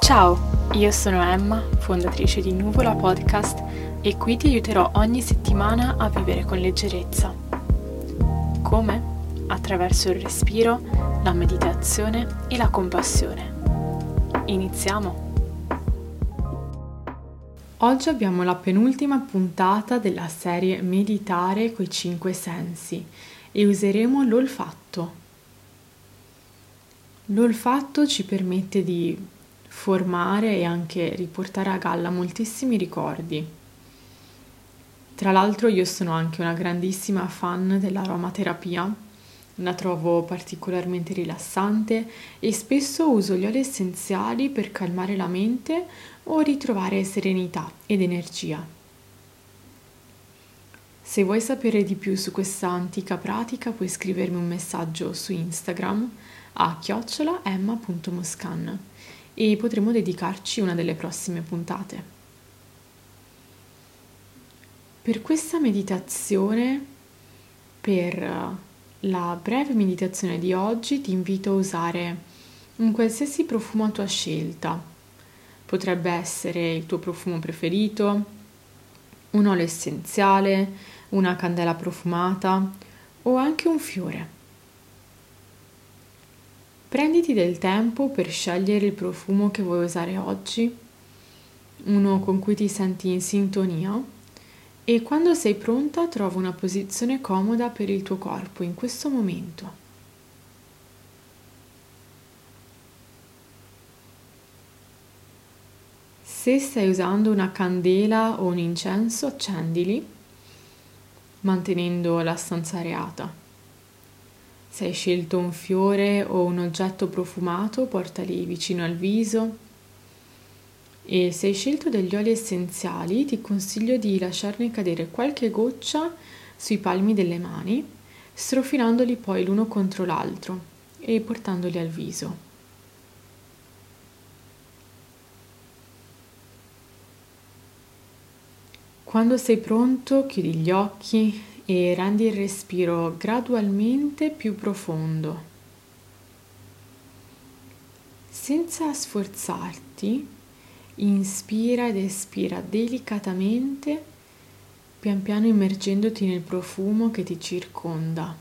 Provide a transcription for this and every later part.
Ciao, io sono Emma, fondatrice di Nuvola Podcast e qui ti aiuterò ogni settimana a vivere con leggerezza. Come? Attraverso il respiro, la meditazione e la compassione. Iniziamo! Oggi abbiamo la penultima puntata della serie Meditare coi cinque sensi e useremo l'olfatto. L'olfatto ci permette di formare e anche riportare a galla moltissimi ricordi. Tra l'altro io sono anche una grandissima fan dell'aromaterapia, la trovo particolarmente rilassante e spesso uso gli oli essenziali per calmare la mente o ritrovare serenità ed energia. Se vuoi sapere di più su questa antica pratica puoi scrivermi un messaggio su Instagram a chiocciolaemma.moscan e potremo dedicarci una delle prossime puntate. Per questa meditazione, per la breve meditazione di oggi, ti invito a usare un qualsiasi profumo a tua scelta Potrebbe essere il tuo profumo preferito, un olio essenziale, una candela profumata o anche un fiore. Prenditi del tempo per scegliere il profumo che vuoi usare oggi, uno con cui ti senti in sintonia e quando sei pronta trova una posizione comoda per il tuo corpo in questo momento. Se stai usando una candela o un incenso, accendili mantenendo la stanza areata. Se hai scelto un fiore o un oggetto profumato, portali vicino al viso. E se hai scelto degli oli essenziali, ti consiglio di lasciarne cadere qualche goccia sui palmi delle mani, strofinandoli poi l'uno contro l'altro e portandoli al viso. Quando sei pronto, chiudi gli occhi e rendi il respiro gradualmente più profondo. Senza sforzarti, inspira ed espira delicatamente, pian piano immergendoti nel profumo che ti circonda.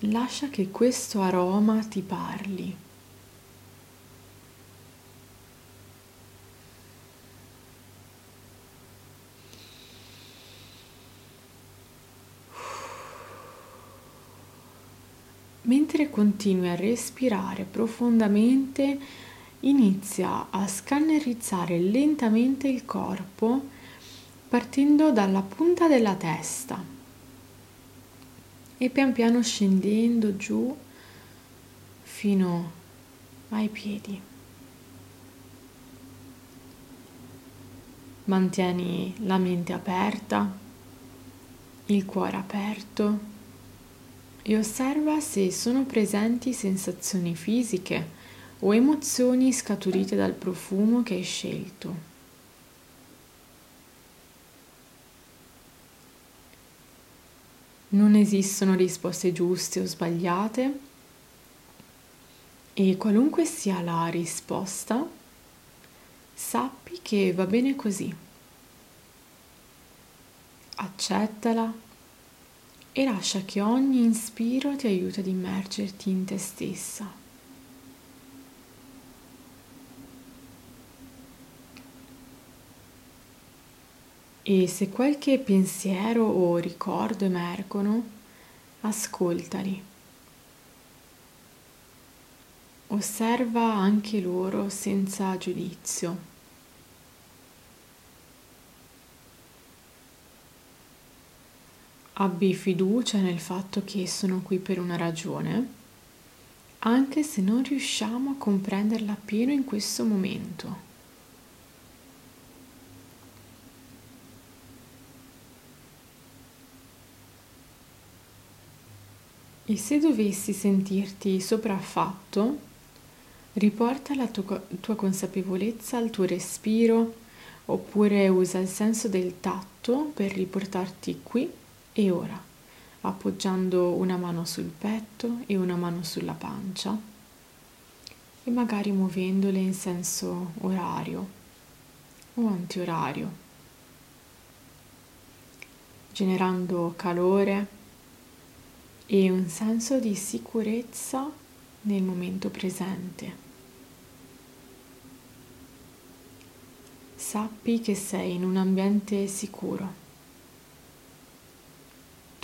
Lascia che questo aroma ti parli. Mentre continui a respirare profondamente, inizia a scannerizzare lentamente il corpo partendo dalla punta della testa e pian piano scendendo giù fino ai piedi. Mantieni la mente aperta, il cuore aperto e osserva se sono presenti sensazioni fisiche o emozioni scaturite dal profumo che hai scelto. Non esistono risposte giuste o sbagliate e qualunque sia la risposta, sappi che va bene così. Accettala e lascia che ogni inspiro ti aiuti ad immergerti in te stessa. E se qualche pensiero o ricordo emergono, ascoltali. Osserva anche loro senza giudizio. Abbi fiducia nel fatto che sono qui per una ragione, anche se non riusciamo a comprenderla appieno in questo momento. E se dovessi sentirti sopraffatto, riporta la tua, tua consapevolezza al tuo respiro oppure usa il senso del tatto per riportarti qui e ora, appoggiando una mano sul petto e una mano sulla pancia e magari muovendole in senso orario o antiorario, generando calore e un senso di sicurezza nel momento presente. Sappi che sei in un ambiente sicuro.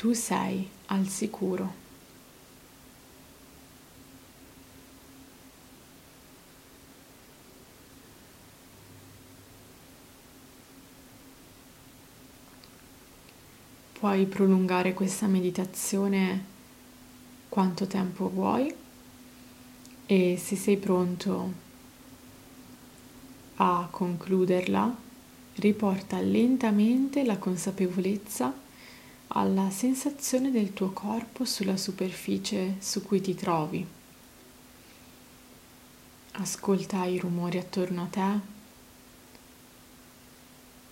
Tu sei al sicuro. Puoi prolungare questa meditazione quanto tempo vuoi e se sei pronto a concluderla, riporta lentamente la consapevolezza alla sensazione del tuo corpo sulla superficie su cui ti trovi. Ascolta i rumori attorno a te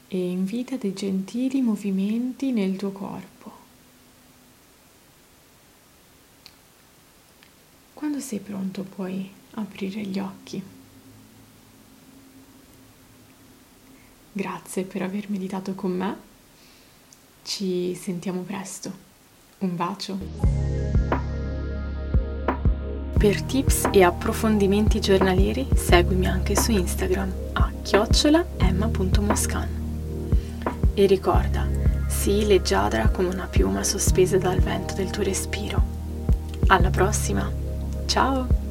e invita dei gentili movimenti nel tuo corpo. Quando sei pronto puoi aprire gli occhi. Grazie per aver meditato con me. Ci sentiamo presto. Un bacio. Per tips e approfondimenti giornalieri seguimi anche su Instagram a chiocciolaemma.moscan. E ricorda, sii leggiadra come una piuma sospesa dal vento del tuo respiro. Alla prossima! Ciao!